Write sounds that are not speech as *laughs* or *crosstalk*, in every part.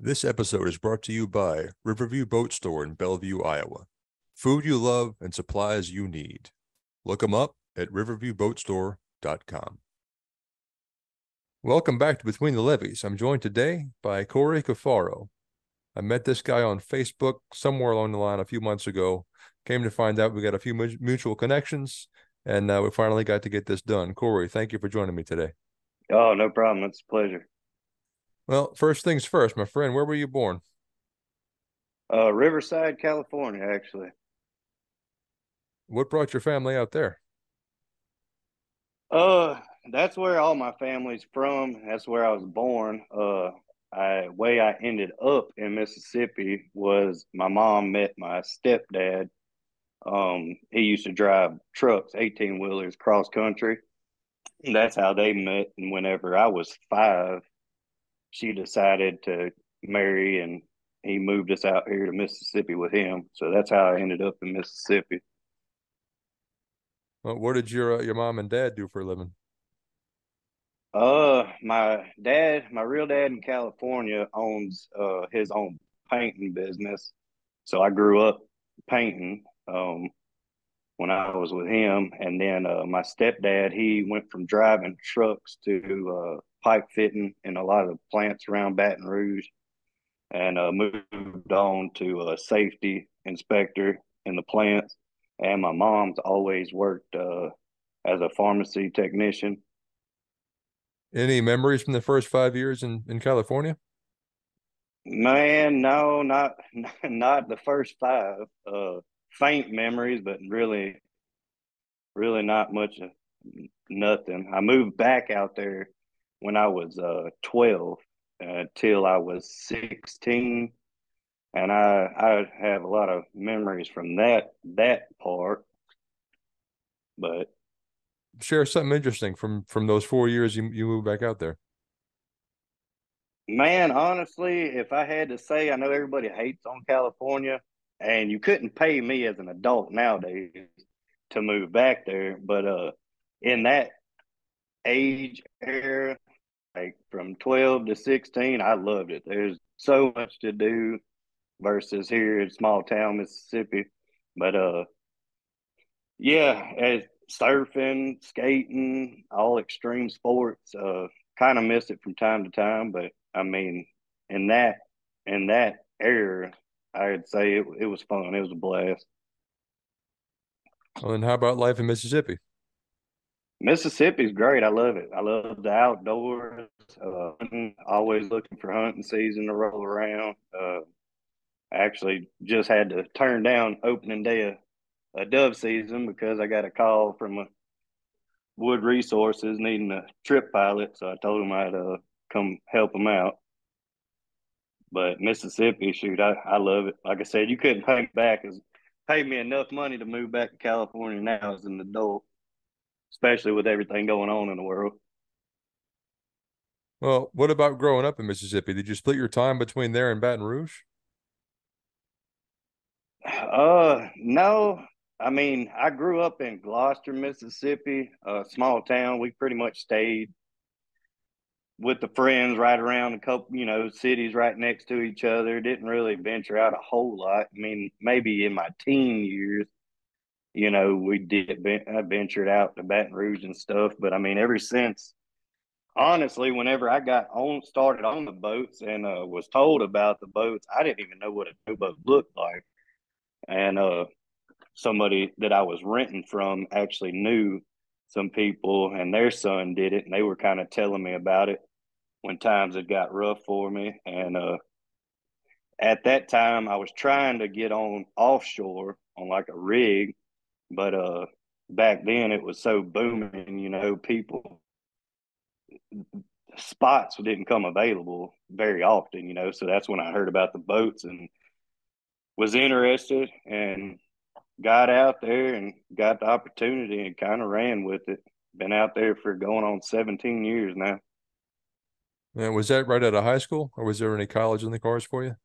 This episode is brought to you by Riverview Boat Store in Bellevue, Iowa. Food you love and supplies you need. Look them up at riverviewboatstore.com. Welcome back to Between the Levees. I'm joined today by Kory Cafaro. I met this guy on Facebook somewhere along the line a few months ago. Came to find out we got a few mutual connections, and uh, we finally got to get this done. Kory, thank you for joining me today. Oh, no problem. It's a pleasure. Well, first things first, my friend. Where were you born? Uh, Riverside, California, actually. What brought your family out there? Uh, that's where all my family's from. That's where I was born. Uh, I way I ended up in Mississippi was my mom met my stepdad. Um, he used to drive trucks, eighteen wheelers, cross country. That's how they met. And whenever I was five, she decided to marry and he moved us out here to Mississippi with him. So that's how I ended up in Mississippi. Well, what did your uh, your mom and dad do for a living? Uh, my dad, my real dad in California owns uh his own painting business. So I grew up painting um when I was with him, and then uh, my stepdad he went from driving trucks to uh pipe fitting in a lot of the plants around Baton Rouge and uh, moved on to a safety inspector in the plants. And my mom's always worked uh, as a pharmacy technician. Any memories from the first five years in, in California? Man, no, not *laughs* not the first five. Uh, faint memories, but really, really not much. Nothing. I moved back out there when I was uh, 12 until uh, I was 16. And I, I have a lot of memories from that that part. But share something interesting from from those four years you you moved back out there. Man, honestly, if I had to say, I know everybody hates on California, and you couldn't pay me as an adult nowadays to move back there. But uh, in that age era, like from 12 to 16 i loved it. There's so much to do versus here in small town mississippi. But uh yeah as surfing skating all extreme sports uh kind of miss it from time to time. But i mean in that in that era i'd say it, it was fun. It was a blast. Well, and how about life in mississippi Mississippi's great. I love it. I love the outdoors. Uh, always looking for hunting season to roll around. Uh, actually just had to turn down opening day of a dove season because I got a call from a Wood Resources needing a trip pilot. So I told him I'd uh, come help him out. But Mississippi, shoot, I, I love it. Like I said, you couldn't pay me back as pay me enough money to move back to California now as an adult especially with everything going on in the world. Well, what about growing up in Mississippi? Did you split your time between there and Baton Rouge? Uh, no. I mean, I grew up in Gloster, Mississippi, a small town. We pretty much stayed with the friends right around a couple, you know, cities right next to each other. Didn't really venture out a whole lot. I mean, maybe in my teen years, you know, we did I ventured out to Baton Rouge and stuff. But I mean, ever since, honestly, whenever I got on, started on the boats and uh, was told about the boats, I didn't even know what a new boat looked like. And uh, somebody that I was renting from actually knew some people, and their son did it, and they were kind of telling me about it when times had got rough for me. And uh, at that time, I was trying to get on offshore on like a rig but uh, back then it was so booming, you know, people spots didn't come available very often, you know. So that's when I heard about the boats and was interested and got out there and got the opportunity and kind of ran with it. Been out there for going on 17 years now. And was that right out of high school or was there any college in the cars for you?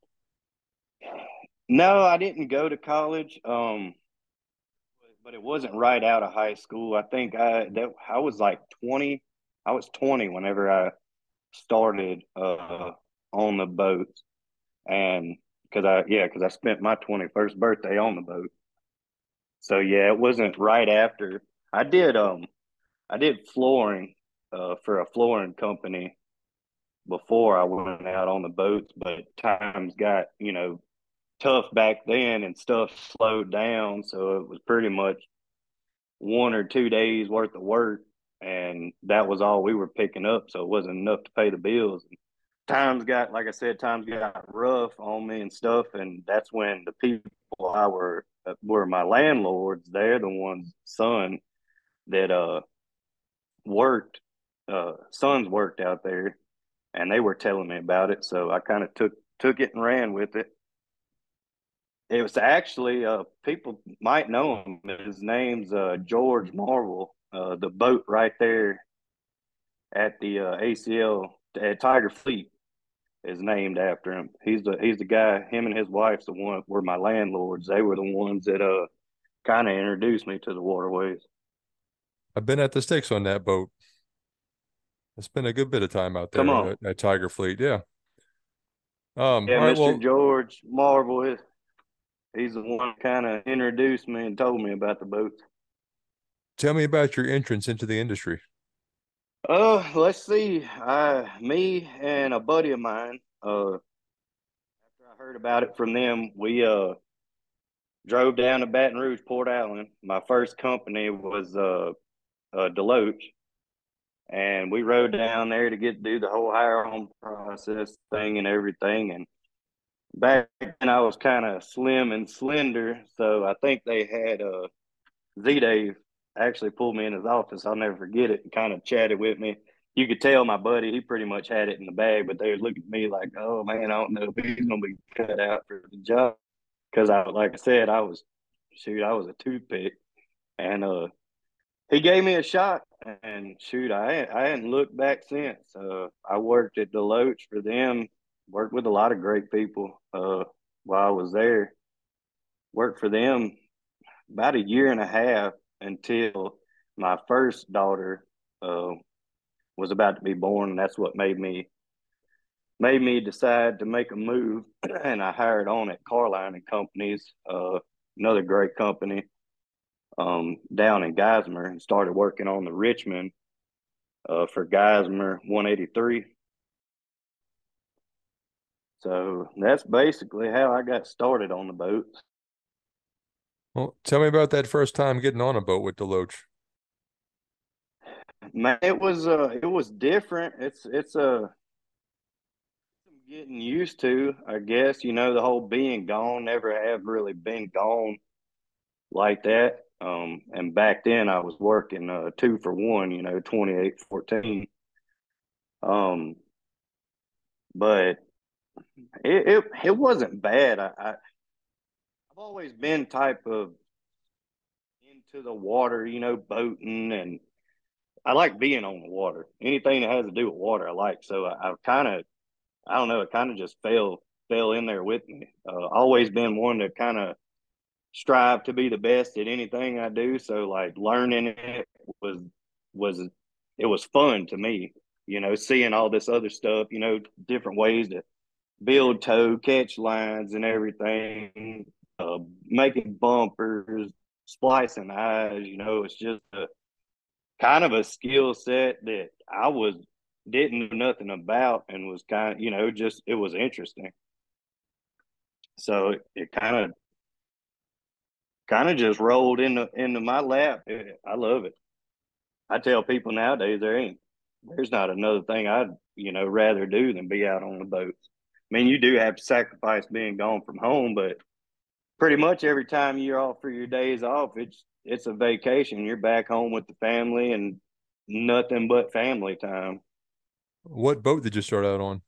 No, I didn't go to college. Um, but it wasn't right out of high school. I think I that I was like twenty. I was twenty whenever I started uh, on the boat, and because I yeah because I spent my twenty first birthday on the boat. So yeah, it wasn't right after I did um I did flooring uh, for a flooring company before I went out on the boats, but times got you know tough back then and stuff slowed down, so it was pretty much one or two days worth of work, and that was all we were picking up, so it wasn't enough to pay the bills. Times got, like I said, times got rough on me and stuff, and that's when the people I were were my landlords. They're the ones, son, that uh worked, uh sons worked out there, and they were telling me about it, so I kind of took took it and ran with it. It was actually uh, people might know him. His name's uh, George Marvel. Uh, the boat right there at the uh, ACL at Tiger Fleet is named after him. He's the he's the guy. Him and his wife's the one were my landlords. They were the ones that uh kind of introduced me to the waterways. I've been at the sticks on that boat. I spent a good bit of time out there Come on. At, at Tiger Fleet. Yeah. Um, yeah, Mr. well, George Marvel he's the one kind of introduced me and told me about the boats. Tell me about your entrance into the industry. Uh, let's see. I, me and a buddy of mine. Uh, after I heard about it from them, we uh drove down to Baton Rouge, Port Allen. My first company was uh, uh Deloach, and we rode down there to get do the whole hire home process thing and everything. And back then I was kind of slim and slender, so I think they had uh Z Dave actually pulled me in his office. I'll never forget it. And kind of chatted with me. You could tell my buddy he pretty much had it in the bag, but they would look at me like, "Oh man, I don't know if he's gonna be cut out for the job." Because I, like I said, I was shoot, I was a toothpick, and uh, he gave me a shot, and shoot, I I hadn't looked back since. Uh, I worked at Deloach for them worked with a lot of great people uh, while I was there. Worked for them about a year and a half until my first daughter uh, was about to be born, and that's what made me made me decide to make a move. *clears throat* and I hired on at Carline and Companies, uh, another great company um, down in Geismar, and started working on the Richmond uh, for Geismar 183 so that's basically how I got started on the boats. Well, tell me about that first time getting on a boat with Deloach. Man, it was uh, it was different. It's it's a uh, getting used to. I guess you know the whole being gone. Never have really been gone like that. Um, and back then I was working uh, two for one. You know, twenty eight fourteen. Um, but it it, it wasn't bad. I, I I've always been type of into the water, you know, boating and I like being on the water. Anything that has to do with water, I like. So I, I've kind of, I don't know, it kind of just fell fell in there with me. Uh, always been one to kind of strive to be the best at anything I do. So like learning it was was it was fun to me. You know, seeing all this other stuff. You know, different ways to build tow, catch lines and everything, uh, making bumpers, splicing eyes. You know, it's just a kind of a skill set that I was didn't know nothing about and was kind of, you know, just it was interesting. So it, it kind of kind of just rolled into into my lap. It, I love it. I tell people nowadays there ain't there's not another thing I'd you know rather do than be out on the boats. I mean, you do have to sacrifice being gone from home, but pretty much every time you're off for your days off, it's it's a vacation. You're back home with the family and nothing but family time. What boat did you start out on?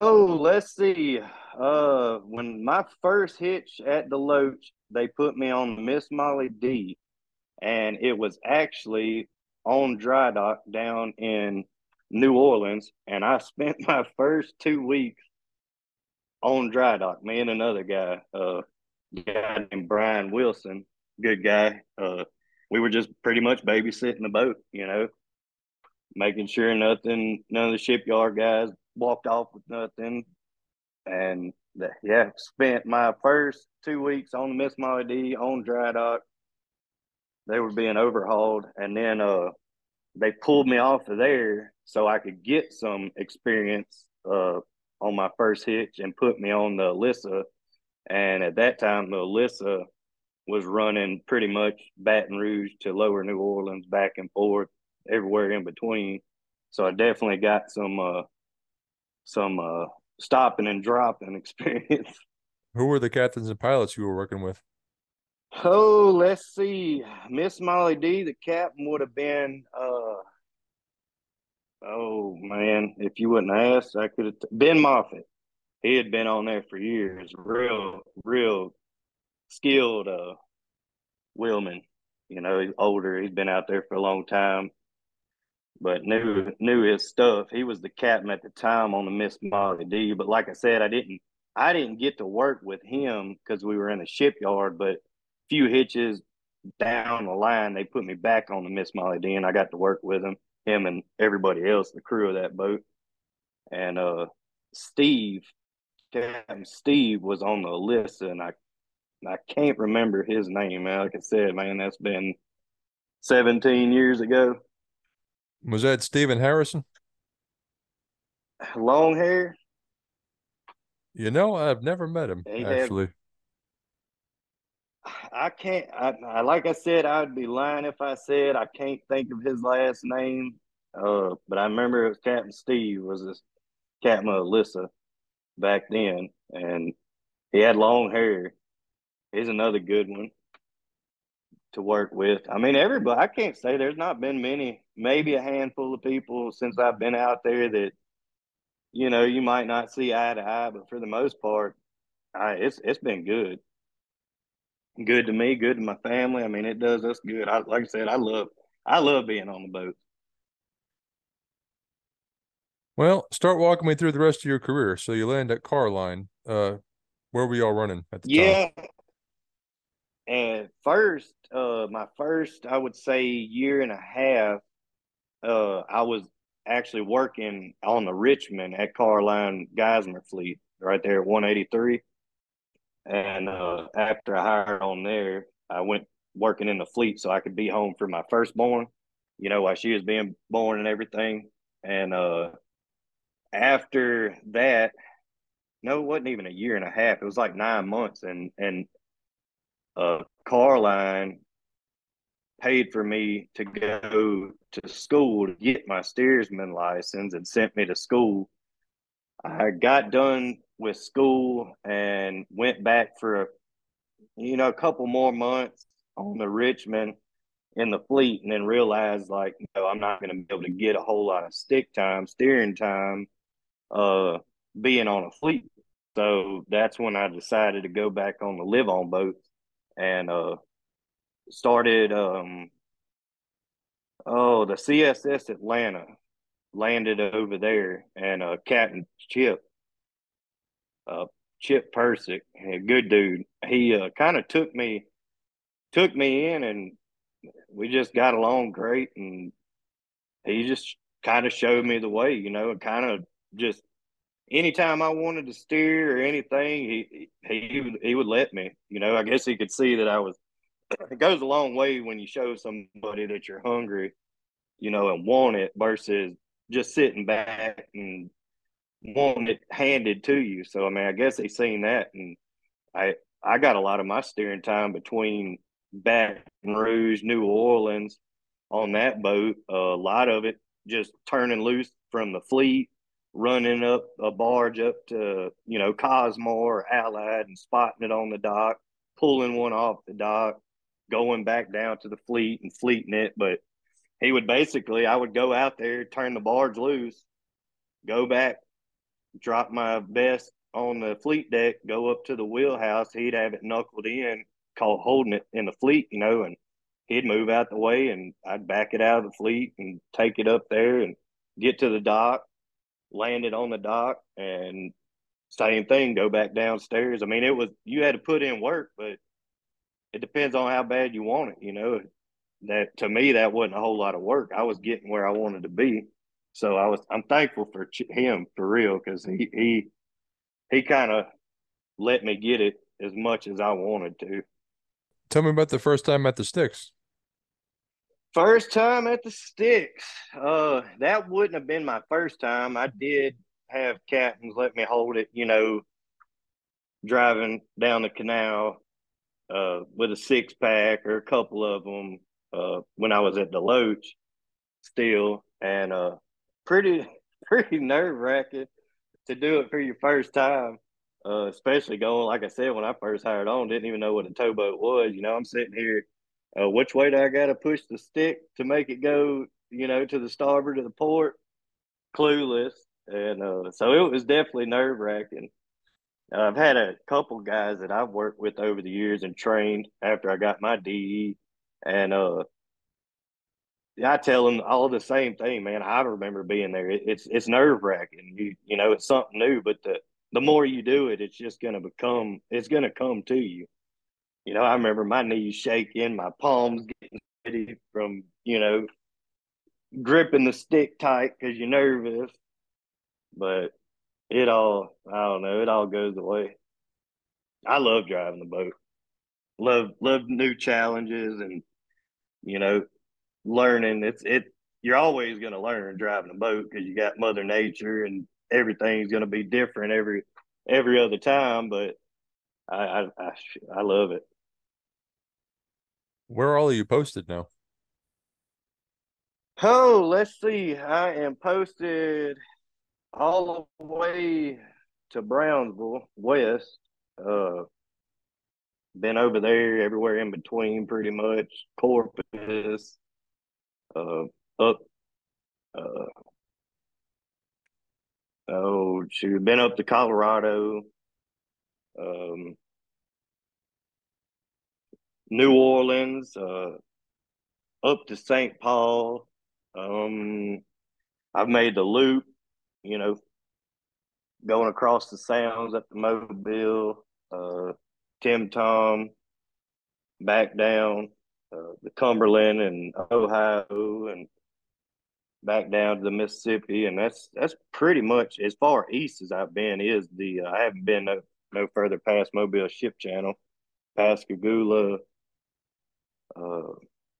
Oh, let's see. Uh, when my first hitch at Deloach, they put me on Miss Molly D, and it was actually on dry dock down in New Orleans, and I spent *laughs* my first two weeks on dry dock. Me and another guy, uh, guy named Brian Wilson, good guy. Uh, we were just pretty much babysitting the boat, you know, making sure nothing, none of the shipyard guys walked off with nothing. and the, yeah, spent my first two weeks on the Miss Molly D on dry dock. They were being overhauled, and then uh, they pulled me off of there so I could get some experience uh, on my first hitch and put me on the Alyssa. And at that time, the Alyssa was running pretty much Baton Rouge to Lower New Orleans, back and forth, everywhere in between. So I definitely got some uh, some uh, stopping and dropping *laughs* experience. Who were the captains and pilots you were working with? Oh, let's see. Miss Molly D, the captain would have been uh oh man, if you wouldn't ask, I could have t- Ben Moffitt. He had been on there for years. Real, real skilled uh wheelman. You know, he's older, he's been out there for a long time, but knew knew his stuff. He was the captain at the time on the Miss Molly D. But like I said, I didn't I didn't get to work with him because we were in a shipyard, but few hitches down the line, they put me back on the Miss Molly D, and I got to work with him, him and everybody else, the crew of that boat. And uh, Steve, Captain Steve, was on the list, and I I can't remember his name. Like I said, man, that's been 17 years ago. Was that Stephen Harrison? Long hair. You know, I've never met him he actually. Had, I can't. I, I, like I said, I'd be lying if I said I can't think of his last name. Uh, but I remember it was Captain Steve was this Captain Alyssa back then, and he had long hair. He's another good one to work with. I mean, everybody. I can't say there's not been many, maybe a handful of people since I've been out there that, you know, you might not see eye to eye, but for the most part, I, it's it's been good good to me, good to my family. I mean, it does us good. I like I said, I love I love being on the boat. Well, start walking me through the rest of your career. So you land at Carline. Uh, where were y'all running at the yeah. time? Yeah. And first, uh, my first, I would say, year and a half, uh, I was actually working on the Richmond at Carline Geismar fleet right there at 183. And uh, after I hired on there, I went working in the fleet so I could be home for my firstborn, you know, while she was being born and everything. And uh, after that, no, it wasn't even a year and a half. It was like nine months. And, and uh, Carline paid for me to go to school to get my steersman license and sent me to school. I got done with school and went back for a you know a couple more months on the Richmond in the fleet, and then realized like no, I'm not going to be able to get a whole lot of stick time, steering time, uh, being on a fleet. So that's when I decided to go back on the live on boat and uh, started um, oh the CSS Atlanta landed over there and uh, Captain Chip uh, Chip Persick, a good dude. He uh, kind of took me took me in, and we just got along great. And he just kind of showed me the way, you know, and kind of just anytime I wanted to steer or anything, he he he would let me. You know, I guess he could see that I was. *clears throat* It goes a long way when you show somebody that you're hungry, you know, and want it versus just sitting back and want it handed to you. So I mean, I guess they seen that, and I I got a lot of my steering time between Baton Rouge, New Orleans, on that boat. A lot of it just turning loose from the fleet, running up a barge up to you know Cosmo or Allied and spotting it on the dock, pulling one off the dock, going back down to the fleet and fleeting it. But he would basically, I would go out there, turn the barge loose, go back drop my best on the fleet deck, go up to the wheelhouse. He'd have it knuckled in, called holding it in the fleet, you know, and he'd move out the way and I'd back it out of the fleet and take it up there and get to the dock, land it on the dock, and same thing, go back downstairs. I mean, it was, you had to put in work, but it depends on how bad you want it, you know. That to me, that wasn't a whole lot of work. I was getting where I wanted to be. So I was I'm thankful for him for real because he he he kind of let me get it as much as I wanted to. Tell me about the first time at the sticks. First time at the sticks. Uh, that wouldn't have been my first time. I did have captains let me hold it, you know, driving down the canal uh, with a six pack or a couple of them uh, when I was at Deloach still, and uh, pretty *laughs* pretty nerve wracking to do it for your first time. Uh, especially going like I said when I first hired on, didn't even know what a towboat was. You know, I'm sitting here, uh, which way do I got to push the stick to make it go? You know, to the starboard of the port, clueless, and uh, so it was definitely nerve wracking. I've had a couple guys that I've worked with over the years and trained after I got my DE, and uh, I tell them all the same thing, man. I remember being there. It, it's it's nerve wracking. You you know, it's something new, but the the more you do it, it's just gonna become. It's gonna come to you. You know, I remember my knees shaking, my palms getting ready from you know gripping the stick tight because you're nervous. But it all I don't know, it all goes away. I love driving the boat. Love love new challenges and you know, learning. It's it you're always gonna learn driving a boat because you got Mother Nature and everything's gonna be different every every other time, but I I I, I love it. Where all are you posted now? Oh, let's see. I am posted all the way to Brownsville West. Uh, been over there, everywhere in between, pretty much. Corpus, uh, up, uh, oh shoot, been up to Colorado, um, New Orleans, uh, up to St. Paul. Um, I've made the loop you know, going across the sounds up to Mobile, uh, Tenn-Tom, back down uh, the Cumberland and Ohio, and back down to the Mississippi, and that's that's pretty much as far east as I've been. Is the uh, I haven't been no, no further past Mobile Ship Channel, Pascagoula. Uh,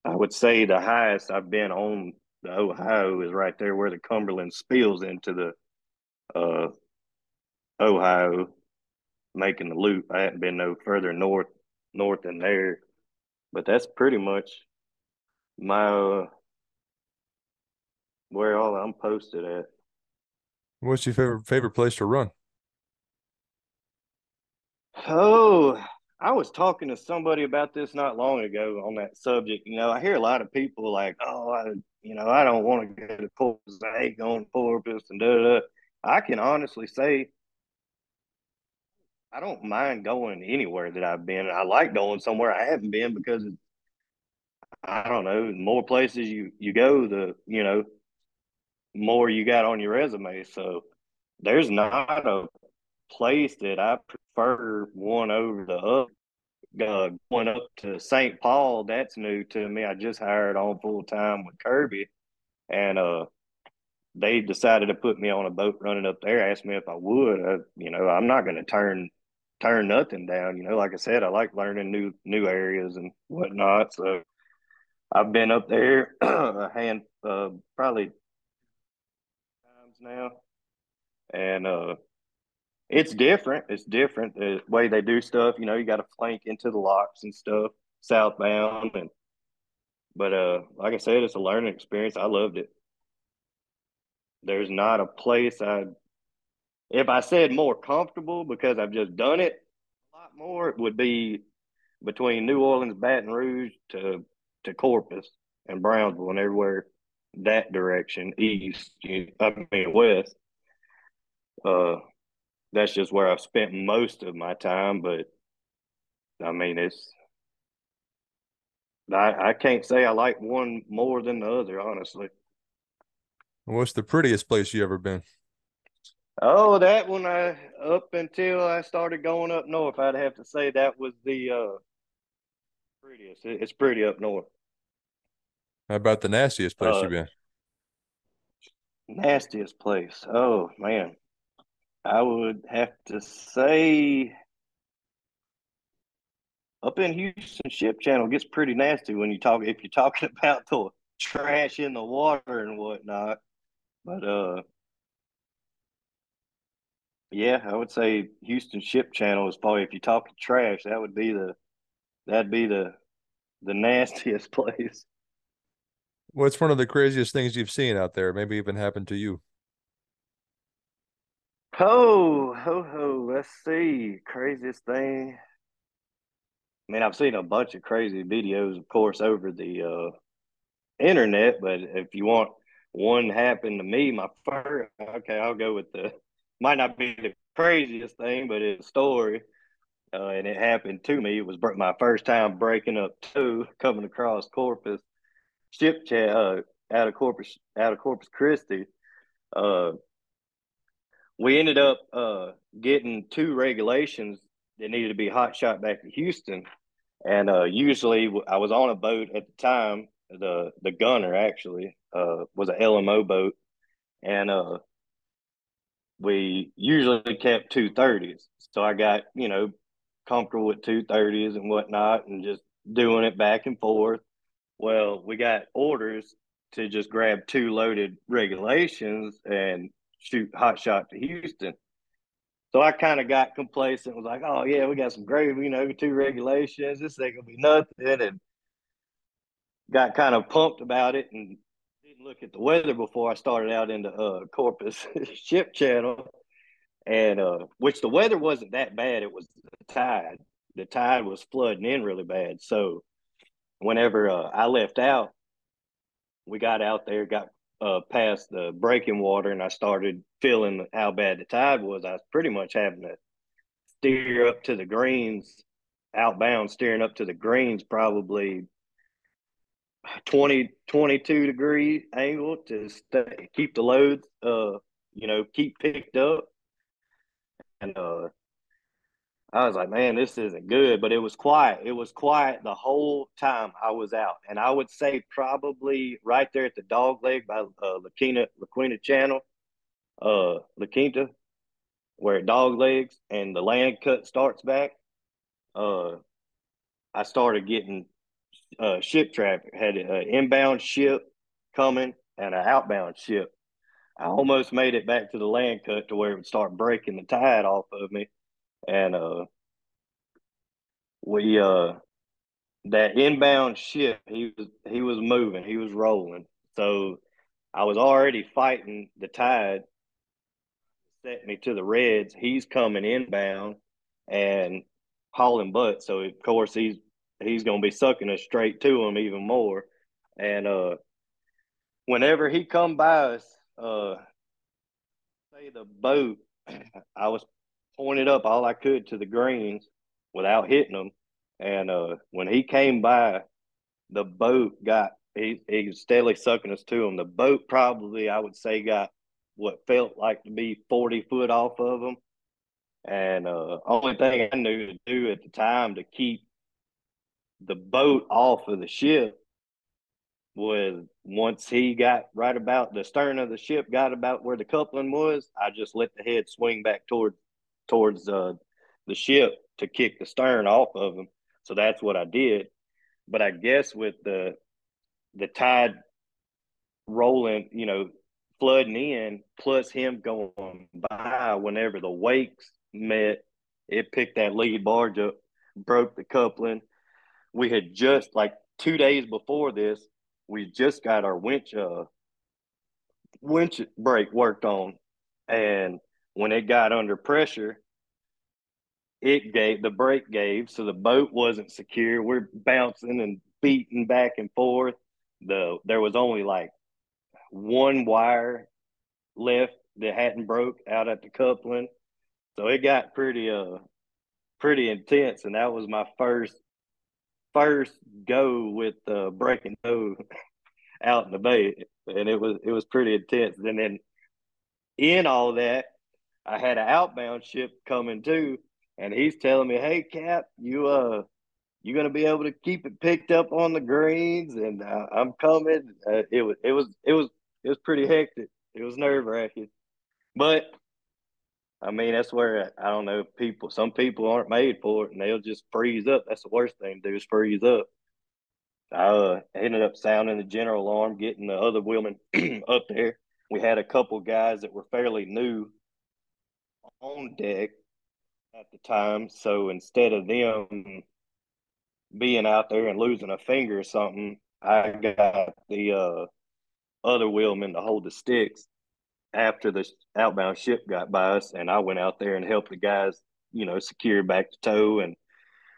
I would say the highest I've been on the Ohio is right there where the Cumberland spills into the uh, Ohio, making the loop. I haven't been no further north north than there, but that's pretty much my uh, where all I'm posted at. What's your favorite favorite place to run? Oh, I was talking to somebody about this not long ago on that subject. You know, I hear a lot of people like, "Oh, I, you know, I don't want to go to Corpus. I hate going to Corpus and da da." I can honestly say I don't mind going anywhere that I've been. I like going somewhere I haven't been because I don't know. The more places you you go, the you know more you got on your resume. So there's not a place that I prefer one over the other. Uh, going up to St. Paul, that's new to me. I just hired on full time with Kirby, and uh, they decided to put me on a boat running up there. Asked me if I would. I, you know, I'm not going to turn turn nothing down. You know, like I said, I like learning new new areas and whatnot. So I've been up there *clears throat* a hand, uh, probably times now, and uh, it's different. It's different the way they do stuff. You know, you got to flank into the locks and stuff southbound, and but uh, like I said, it's a learning experience. I loved it. There's not a place I, if I said more comfortable because I've just done it a lot more, it would be between New Orleans, Baton Rouge to to Corpus and Brownsville and everywhere that direction east. I mean west. Uh, that's just where I've spent most of my time. But I mean, it's I I can't say I like one more than the other, honestly. What's the prettiest place you ever been? Oh, that one I up until I started going up north, I'd have to say that was the uh prettiest. It's pretty up north. How about the nastiest place uh, you've been? Nastiest place. Oh man. I would have to say up in Houston, Ship Channel gets pretty nasty when you talk if you're talking *laughs* about the trash in the water and whatnot. But uh, yeah, I would say Houston Ship Channel is probably if you're talking trash, that would be the that'd be the the nastiest *laughs* place. What's one of the craziest things you've seen out there? Maybe even happened to you. Ho ho ho! Let's see, craziest thing. I mean, I've seen a bunch of crazy videos, of course, over the uh, internet. But if you want one happen to me, my first, okay, I'll go with the might not be the craziest thing, but it's a story. Uh, and it happened to me. It was my first time breaking up two coming across Corpus ship chat uh, out of Corpus out of Corpus Christi. Uh, we ended up uh, getting two regulations that needed to be hot shot back to Houston. And uh, usually, I was on a boat at the time. The the gunner actually uh, was an LMO boat, and we usually kept two thirties. So I got you know comfortable with two thirties and whatnot, and just doing it back and forth. Well, we got orders to just grab two loaded regulations and shoot hot shot to Houston. So I kind of got complacent. Was like, oh yeah, we got some gravy, you know, two regulations. This ain't gonna be nothing, and got kind of pumped about it. And look at the weather before I started out into uh, Corpus *laughs* Ship Channel, and uh, which the weather wasn't that bad. It was the tide. The tide was flooding in really bad. So whenever uh, I left out, we got out there, got uh, past the breaking water, and I started feeling how bad the tide was. I was pretty much having to steer up to the greens, outbound, steering up to the greens, probably 20, 22 degree angle to stay, keep the loads, uh, you know, keep picked up. And uh, I was like, man, this isn't good. But it was quiet. It was quiet the whole time I was out. And I would say probably right there at the dog leg by uh, La Quinta, La Quinta Channel, uh, La Quinta, where dog legs and the land cut starts back. Uh, I started getting uh, ship traffic. Had an inbound ship coming and an outbound ship. I almost made it back to the land cut to where it would start breaking the tide off of me and uh, we uh, that inbound ship he was he was moving, he was rolling. So I was already fighting the tide. Set me to the Reds. He's coming inbound and hauling butt. So of course he's he's going to be sucking us straight to him even more. And uh, whenever he come by us, uh, say the boat, *clears throat* I was pointed up all I could to the greens without hitting them. And uh, when he came by, the boat got he, he was steadily sucking us to him. The boat probably I would say got what felt like to be forty foot off of him. And uh, only thing I knew to do at the time to keep the boat off of the ship was once he got right about the stern of the ship, got about where the coupling was, I just let the head swing back toward towards uh, the ship to kick the stern off of him. So that's what I did. But I guess with the the tide rolling, you know, flooding in, plus him going by whenever the wakes met, it picked that lead barge up, broke the coupling. We had just like two days before this, we just got our winch uh winch brake worked on, and when it got under pressure, it gave the brake gave, so the boat wasn't secure. We're bouncing and beating back and forth. The there was only like one wire left that hadn't broke out at the coupling, so it got pretty uh pretty intense, and that was my first first go with uh, breaking tow *laughs* out in the bay, and it was it was pretty intense. And then in all that, I had an outbound ship coming too, and he's telling me, "Hey, Cap, you uh, you gonna be able to keep it picked up on the greens?" And uh, I'm coming. Uh, it was it was it was it was pretty hectic. It was nerve wracking, but I mean, that's where I don't know people. Some people aren't made for it, and they'll just freeze up. That's the worst thing to do is freeze up. I uh, ended up sounding the general alarm, getting the other women *clears throat* up there. We had a couple guys that were fairly new on deck at the time, so instead of them being out there and losing a finger or something, I got the uh, other wheelmen to hold the sticks after the outbound ship got by us, and I went out there and helped the guys, you know, secure back to tow, and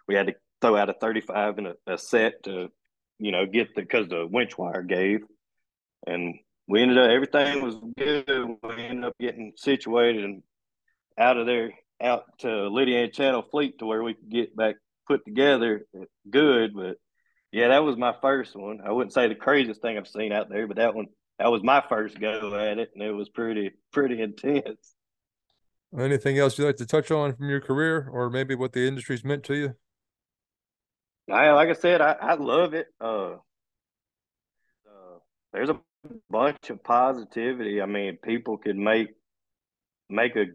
we had to throw out a 35 and a, a set to, you know, get the because the winch wire gave, and we ended up everything was good. We ended up getting situated and out of there out to Lydia Channel Fleet to where we could get back put together good. But yeah, that was my first one. I wouldn't say the craziest thing I've seen out there, but that one that was my first go at it, and it was pretty pretty intense. Anything else you'd like to touch on from your career, or maybe what the industry's meant to you? I, like I said, I, I love it. Uh, uh, there's a bunch of positivity. I mean, people could make make a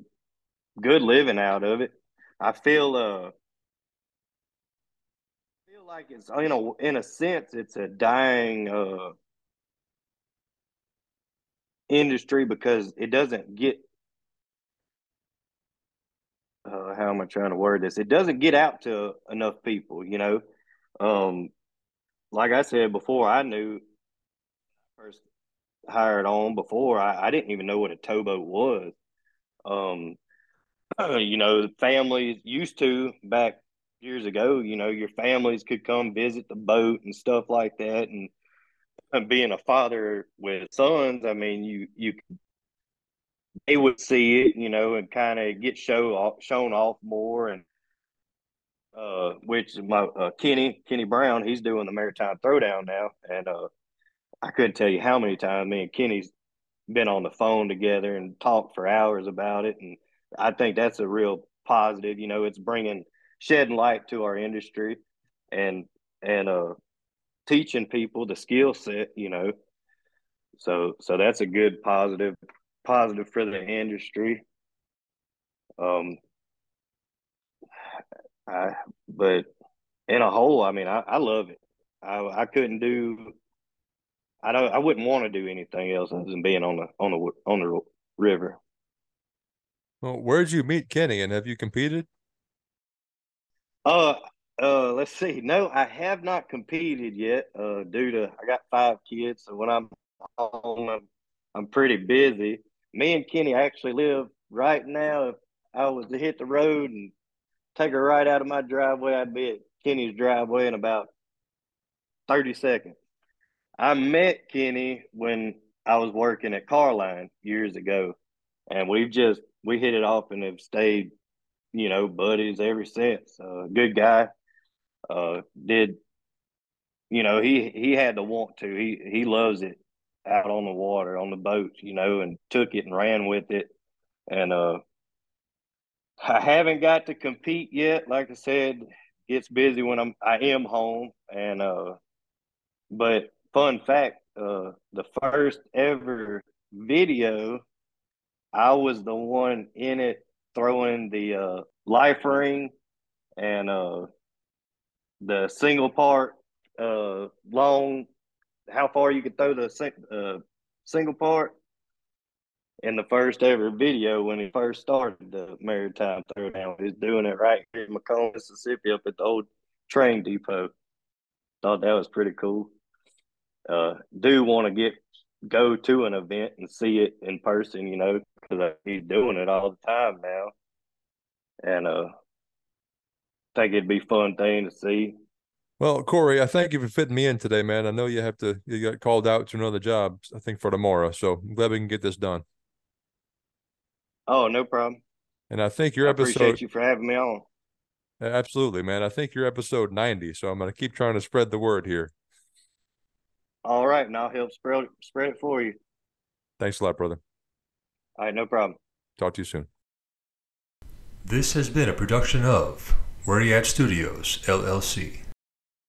good living out of it. I feel uh feel like it's you know in a sense it's a dying uh industry because it doesn't get uh, how am I trying to word this? It doesn't get out to enough people, you know. Um, like I said before, I knew first hired on before I, I didn't even know what a towboat was. Um, *clears throat* you know, families used to back years ago. You know, your families could come visit the boat and stuff like that, and being a father with sons, I mean, you you they would see it, you know, and kind of get show off, shown off more, and uh, which my uh, Kenny Kenny Brown, he's doing the maritime throwdown now, and uh, I couldn't tell you how many times me and Kenny's been on the phone together and talked for hours about it, and I think that's a real positive. You know, it's bringing shedding light to our industry, and and uh teaching people the skill set, you know. So so that's a good positive positive for the industry. Um I but in a whole, I mean I, I love it. I I couldn't do I don't I wouldn't want to do anything else other than being on the on the on the river. Well, where'd you meet Kenny and have you competed? Uh uh, let's see. No, I have not competed yet. Uh, due to I got five kids, so when I'm home, I'm, I'm pretty busy. Me and Kenny actually live right now. If I was to hit the road and take her right out of my driveway, I'd be at Kenny's driveway in about thirty seconds. I met Kenny when I was working at Carline years ago, and we've just we hit it off and have stayed, you know, buddies ever since. Uh, good guy uh, did you know he he had to want to. He he loves it out on the water on the boat you know and took it and ran with it. And uh I haven't got to compete yet. Like I said it's busy when I'm I am home. And uh but fun fact uh the first ever video I was the one in it throwing the uh life ring. And uh the single part uh long how far you could throw the uh, single part in the first ever video when he first started the maritime throwdown. He's doing it right here in McComb, Mississippi, up at the old train depot. Thought that was pretty cool. Uh, do want to get go to an event and see it in person, you know, because he's doing it all the time now, and uh, think it'd be fun thing to see. Well, Kory, I thank you for fitting me in today, man. I know you have to you got called out to another job, I think for tomorrow. So I'm glad we can get this done. Oh, no problem. And I think your I episode appreciate you for having me on. Absolutely, man. I think you're episode 90, so I'm gonna keep trying to spread the word here. All right, and I'll help spread spread it for you. Thanks a lot, brother. All right, no problem. Talk to you soon. This has been a production of Where You At Studios, LLC.